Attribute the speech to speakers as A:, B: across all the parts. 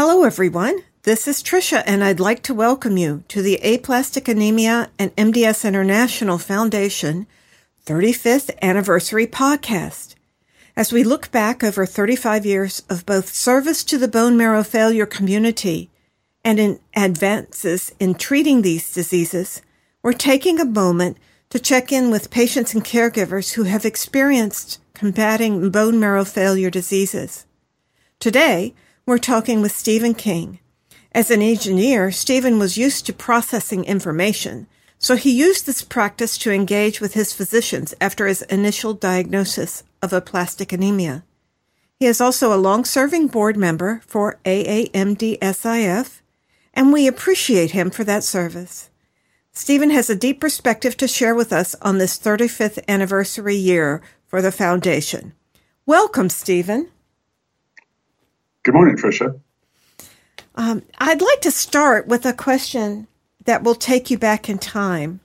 A: Hello, everyone. This is Tricia, and I'd like to welcome you to the Aplastic Anemia and MDS International Foundation 35th Anniversary Podcast. As we look back over 35 years of both service to the bone marrow failure community and in advances in treating these diseases, we're taking a moment to check in with patients and caregivers who have experienced combating bone marrow failure diseases. Today, we're talking with Stephen King. As an engineer, Stephen was used to processing information, so he used this practice to engage with his physicians after his initial diagnosis of aplastic anemia. He is also a long serving board member for AAMDSIF, and we appreciate him for that service. Stephen has a deep perspective to share with us on this 35th anniversary year for the foundation. Welcome, Stephen.
B: Good morning, Tricia.
A: Um, I'd like to start with a question that will take you back in time.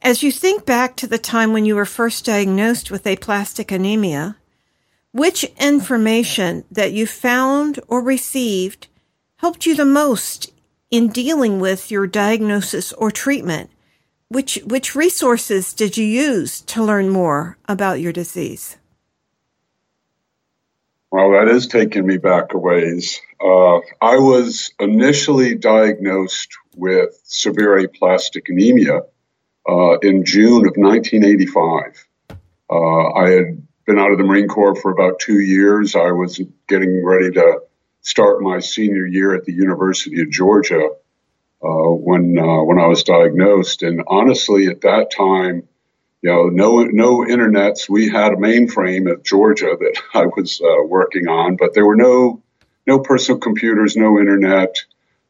A: As you think back to the time when you were first diagnosed with aplastic anemia, which information that you found or received helped you the most in dealing with your diagnosis or treatment? Which, which resources did you use to learn more about your disease?
B: Well, that is taking me back a ways. Uh, I was initially diagnosed with severe aplastic anemia uh, in June of 1985. Uh, I had been out of the Marine Corps for about two years. I was getting ready to start my senior year at the University of Georgia uh, when uh, when I was diagnosed. And honestly, at that time, you know, no no internets. We had a mainframe at Georgia that I was uh, working on, but there were no no personal computers, no internet.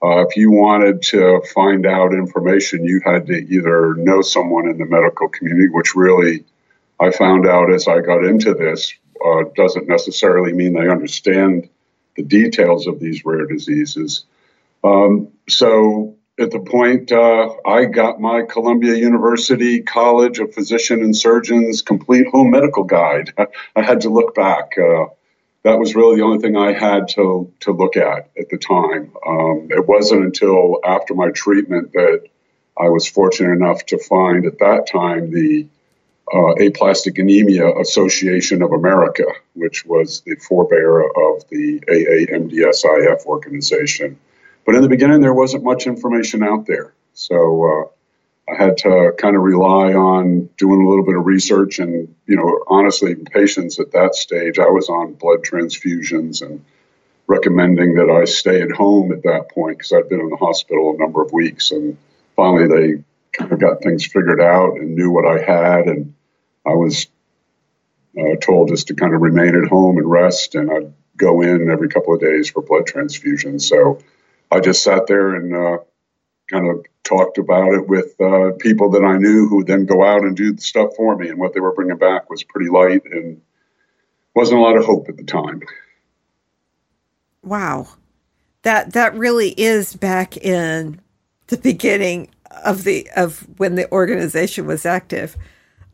B: Uh, if you wanted to find out information, you had to either know someone in the medical community, which really I found out as I got into this uh, doesn't necessarily mean they understand the details of these rare diseases. Um, so at the point uh, I got my Columbia University College of Physician and Surgeons complete home medical guide. I, had to look back. Uh, that was really the only thing I had to, to look at at the time. Um, it wasn't until after my treatment that I was fortunate enough to find at that time the uh, Aplastic Anemia Association of America, which was the forebearer of the AAMDSIF organization. But in the beginning, there wasn't much information out there. So uh, I had to kind of rely on doing a little bit of research. And, you know, honestly, patients at that stage, I was on blood transfusions and recommending that I stay at home at that point because I'd been in the hospital a number of weeks. And finally, they kind of got things figured out and knew what I had. And I was uh, told just to kind of remain at home and rest. And I'd go in every couple of days for blood transfusions. So I just sat there and uh, kind of talked about it with uh, people that I knew who would then go out and do the stuff for me. And what they were bringing back was pretty light and wasn't a lot of hope at the time.
A: Wow. That that really is back in the beginning of the of when the organization was active.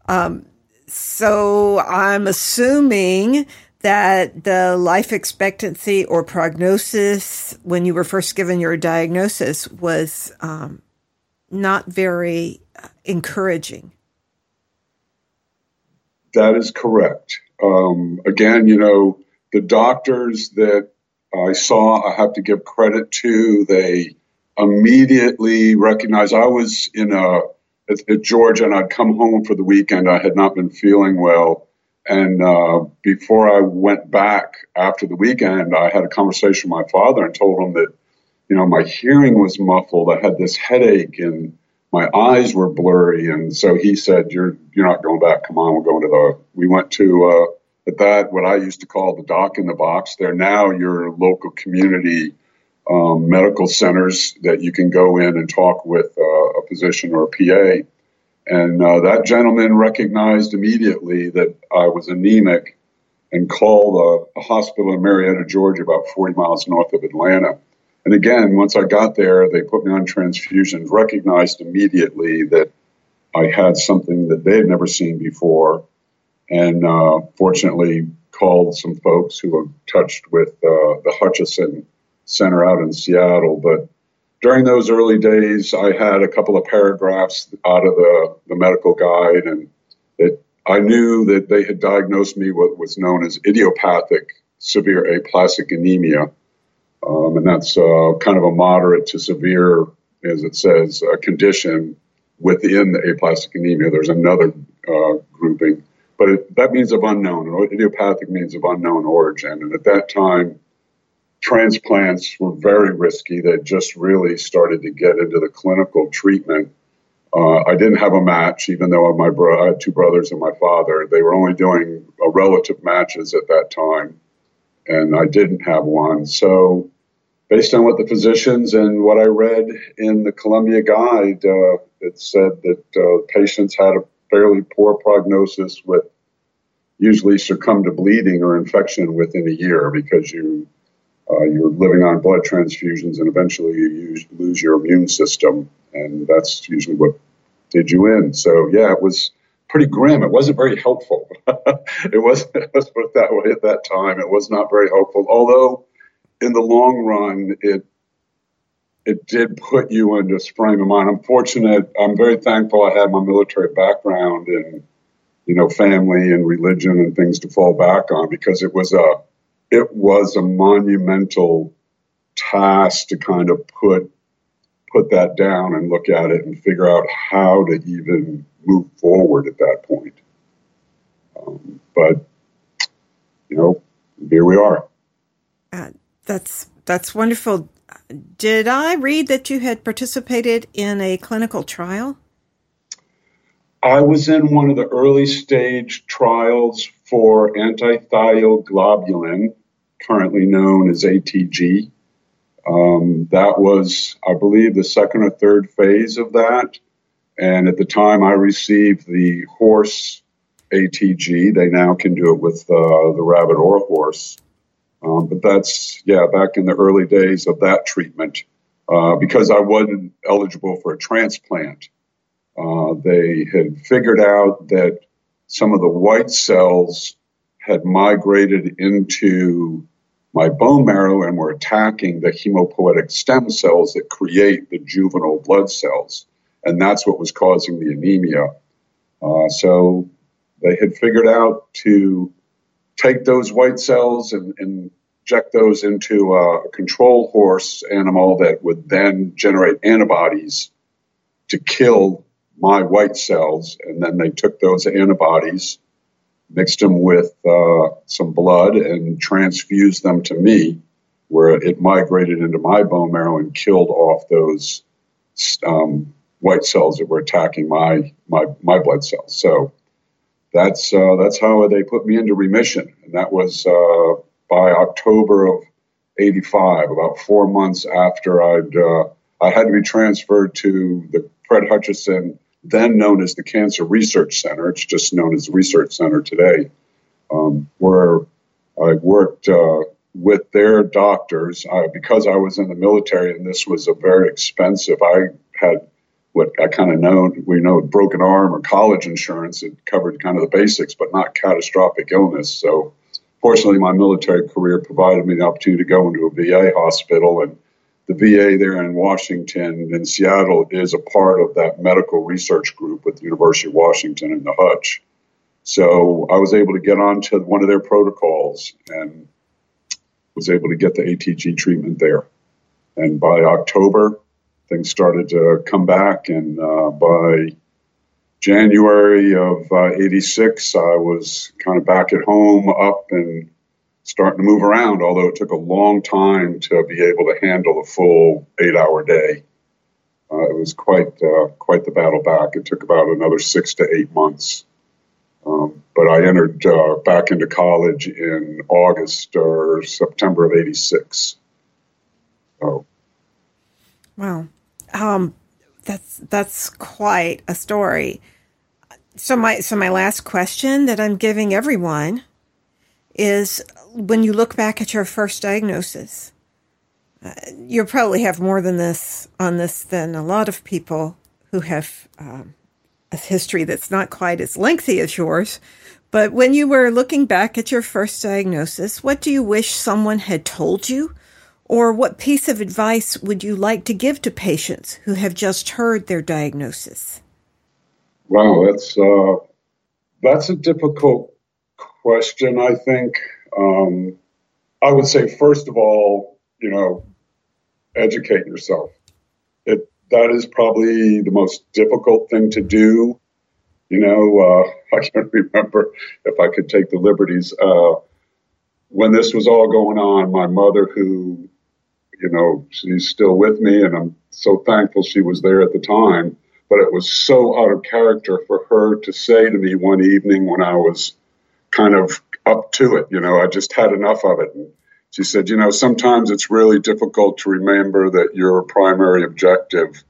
A: Um, so I'm assuming that the life expectancy or prognosis when you were first given your diagnosis was um, not very uh, encouraging.
B: That is correct. Um, again, you know, the doctors that I saw, I have to give credit to. They immediately recognized I was in a at, at Georgia and I'd come home for the weekend. I had not been feeling well and uh, before I went back after the weekend, I had a conversation with my father and told him that, you know, my hearing was muffled. I had this headache and my eyes were blurry. And so he said, "You're you're not going back. Come on, we're going to the." We went to uh, at that what I used to call the doc in the box. They're now your local community um, medical centers that you can go in and talk with uh, a physician or a PA and uh, that gentleman recognized immediately that I was anemic and called a, a, hospital in Marietta, Georgia, about 40 miles north of Atlanta. And again, once I got there, they put me on transfusions, recognized immediately that I had something that they had never seen before, and uh, fortunately called some folks who were touched with uh, the Hutchinson center out in Seattle. But during those early days, I had a couple of paragraphs out of the, the medical guide, and it, I knew that they had diagnosed me what was known as idiopathic severe aplastic anemia. Um, and that's uh, kind of a moderate to severe, as it says, uh, condition within the aplastic anemia. There's another uh, grouping, but it, that means of unknown. Idiopathic means of unknown origin. And at that time, transplants were very risky. They just really started to get into the clinical treatment. Uh, I didn't have a match, even though my bro- I had two brothers and my father. They were only doing uh, relative matches at that time, and I didn't have one. So, based on what the physicians and what I read in the Columbia Guide, uh, it said that uh, patients had a fairly poor prognosis with usually succumb to bleeding or infection within a year because you uh, you're living on blood transfusions and eventually you use, lose your immune system and that's usually what did you in so yeah it was pretty grim it wasn't very helpful it was let's put it that way at that time it was not very helpful although in the long run it it did put you into this frame of mind. I'm fortunate. I'm very thankful I had my military background and you know family and religion and things to fall back on because it was a it was a monumental task to kind of put put that down and look at it and figure out how to even move forward at that point. Um, but you know, here we are.
A: Uh, that's that's wonderful. Did I read that you had participated in a clinical trial?
B: I was in one of the early stage trials for antithioglobulin, currently known as ATG. Um, that was, I believe, the second or third phase of that. And at the time I received the horse ATG, they now can do it with uh, the rabbit or horse. Um, but that's, yeah, back in the early days of that treatment, uh, because I wasn't eligible for a transplant. Uh, they had figured out that some of the white cells had migrated into my bone marrow and were attacking the hemopoietic stem cells that create the juvenile blood cells. And that's what was causing the anemia. Uh, so they had figured out to take those white cells and, and inject those into a control horse animal that would then generate antibodies to kill my white cells. And then they took those antibodies, mixed them with uh, some blood, and transfused them to me, where it migrated into my bone marrow and killed off those um, white cells that were attacking my my my blood cells. So that's uh, that's how they put me into remission, and that was uh, by October of '85, about four months after I'd uh, I had to be transferred to the Fred Hutchinson, then known as the Cancer Research Center. It's just known as Research Center today, um, where I worked uh, with their doctors uh, because I was in the military and this was a very expensive. I had what I kind of know we know broken arm or college insurance. It covered kind of the basics, but not catastrophic illness. So fortunately, my military career provided me the opportunity to go into a VA hospital, and the VA there in Washington in Seattle is a part of that medical research group with the University of Washington and the Hutch. So I was able to get onto one of their protocols and was able to get the ATG treatment there. And by October, things started to come back, and uh, by January of uh, 86, I was kind of back at home, up and starting to move around, although it took a long time to be able to handle a full eight hour day. Uh, it was quite, uh, quite the battle back. It took about another six to eight months. Um, but I entered uh, back into college in August or September of 86. So.
A: Wow. Um, that's that's quite a story. So my so my last question that I'm giving everyone is when you look back at your first diagnosis, uh, you probably have more than this on this than a lot of people who have um, a history that's not quite as lengthy as yours. But when you were looking back at your first diagnosis, what do you wish someone had told you Or what piece of advice would you like to give to patients who have just heard their diagnosis?
B: Wow, that's uh, that's a difficult question. I think um, I would say first of all, you know, educate yourself. It that is probably the most difficult thing to do. You know, uh, I can't remember if I could take the liberties. Uh, when this was all going on, my mother, who, you know, she's still with me, and I'm so thankful she was there at the time. But it was so out of character for her to say to me one evening when I was kind of up to it, you know, I just had enough of it. And she said, you know, sometimes it's really difficult to remember that your primary objective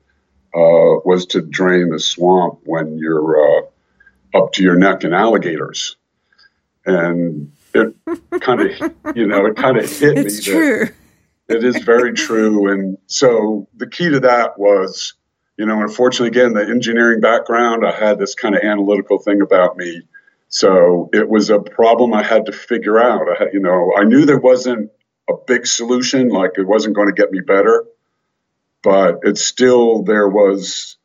B: uh, was to drain the swamp when you're uh, up to your neck in alligators. And it kind of, you know, it kind of hit
A: it's me. True.
B: it is very true. And so the key to that was, you know, unfortunately, again, the engineering background, I had this kind of analytical thing about me. So it was a problem I had to figure out. I you know, I knew there wasn't a big solution, like it wasn't going to get me better, but it's still there was,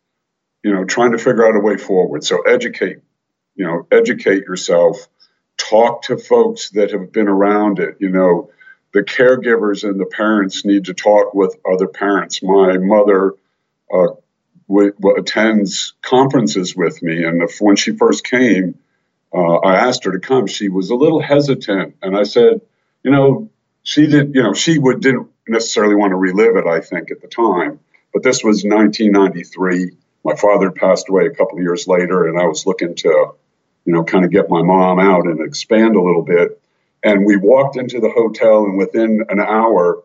B: you know, trying to figure out a way forward. So educate, you know, educate yourself, talk to folks that have been around it. You know, the caregivers and the parents need to talk with other parents. My mother uh, w- attends conferences with me, and if, when she first came, uh, I asked her to come. She was a little hesitant, and I said, you know, she did, you know, she would didn't necessarily want to relive it. I think at the time, but this was 1993. My father passed away a couple of years later, and I was looking to, you know, kind of get my mom out and expand a little bit. And we walked into the hotel, and within an hour,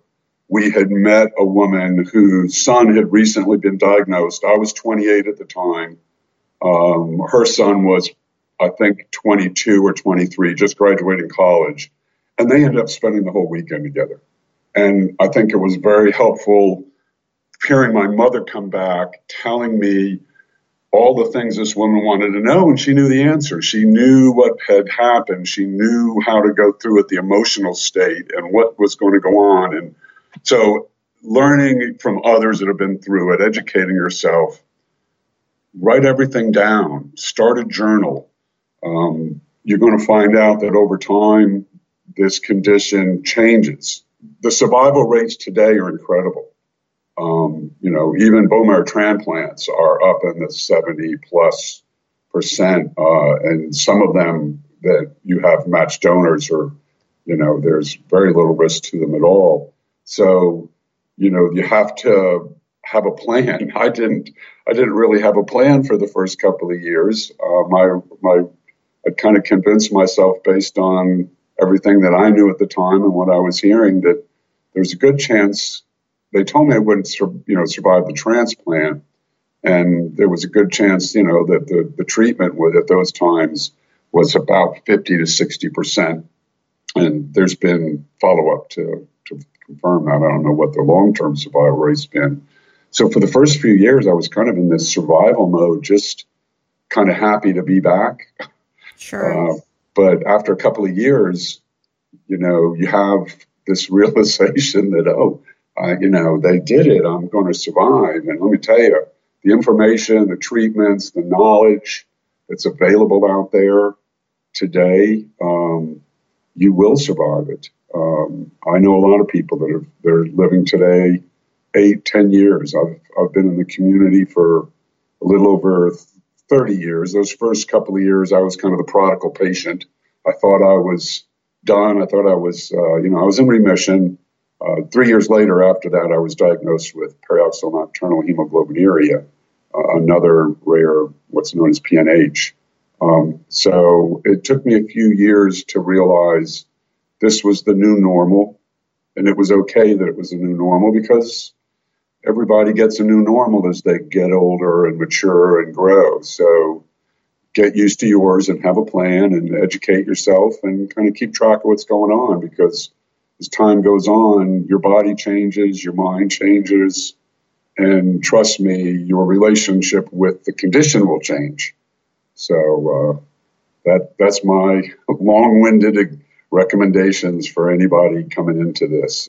B: we had met a woman whose son had recently been diagnosed. I was 28 at the time. Um, her son was, I think, 22 or 23, just graduating college and they ended up spending the whole weekend together. And I think it was very helpful hearing my mother come back telling me all the things this woman wanted to know, and she knew the answer. She knew what had happened. She knew how to go through it, the emotional state, and what was going to go on. And so, learning from others that have been through it, educating yourself, write everything down, start a journal. Um, you're going to find out that over time, this condition changes. The survival rates today are incredible. Um, you know, even bone marrow transplants are up in the 70 plus percent, uh, and some of them that you have matched donors or, you know, there's very little risk to them at all. So, you know, you have to have a plan. I didn't, I didn't really have a plan for the first couple of years. Uh, my, my, I kind of convinced myself based on everything that I knew at the time and what I was hearing that there's a good chance they told me I wouldn't you know survive the transplant. And there was a good chance you know that the, the treatment with at those times was about 50 to 60 percent. And there's been follow-up to, to confirm that. I don't know what the long-term survival rate's been. So for the first few years i was kind of in this survival mode just kind of happy to be back
A: sure
B: uh, but after a couple of years, you know, you have this realization that, oh, you know, they did it. I'm going to survive. And let me tell you, the information, the treatments, the knowledge that's available out there today, um, you will survive it. Um, I know a lot of people that are they're living today eight, ten years. I've I've been in the community for a little over 30 years. Those first couple of years, I was kind of the prodigal patient. I thought I was done. I thought I was, uh, you know, I was in remission. Uh, three years later, after that, I was diagnosed with paroxysmal nocturnal hemoglobinuria, uh, another rare, what's known as PNH. Um, so it took me a few years to realize this was the new normal, and it was okay that it was a new normal because everybody gets a new normal as they get older and mature and grow. So get used to yours and have a plan and educate yourself and kind of keep track of what's going on because as time goes on, your body changes, your mind changes, and trust me, your relationship with the condition will change. So uh, that that's my long-winded recommendations for anybody coming into this.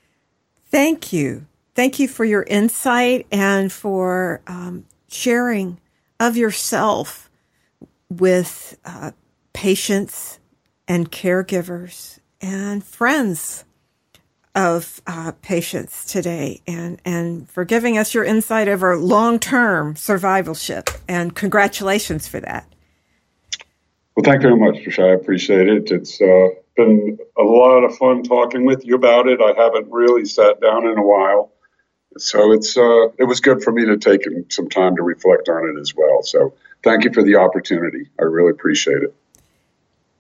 A: Thank you. Thank you for your insight and for um, sharing of yourself with uh, patients and caregivers and friends of uh, patients today and, and for giving us your insight over long term survivalship. And congratulations for that.
B: Well, thank you very much, Tricia. I appreciate it. It's uh, been a lot of fun talking with you about it. I haven't really sat down in a while. So it's uh, it was good for me to take some time to reflect on it as well. So thank you for the opportunity. I really appreciate it.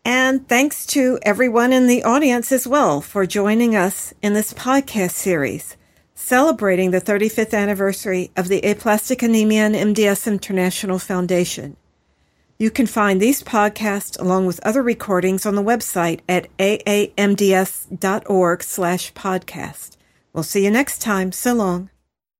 A: And thanks to everyone in the audience as well for joining us in this podcast series celebrating the 35th anniversary of the Aplastic Anemia and MDS International Foundation. You can find these podcasts along with other recordings on the website at aamds.org slash podcast. We'll see you next time. So long.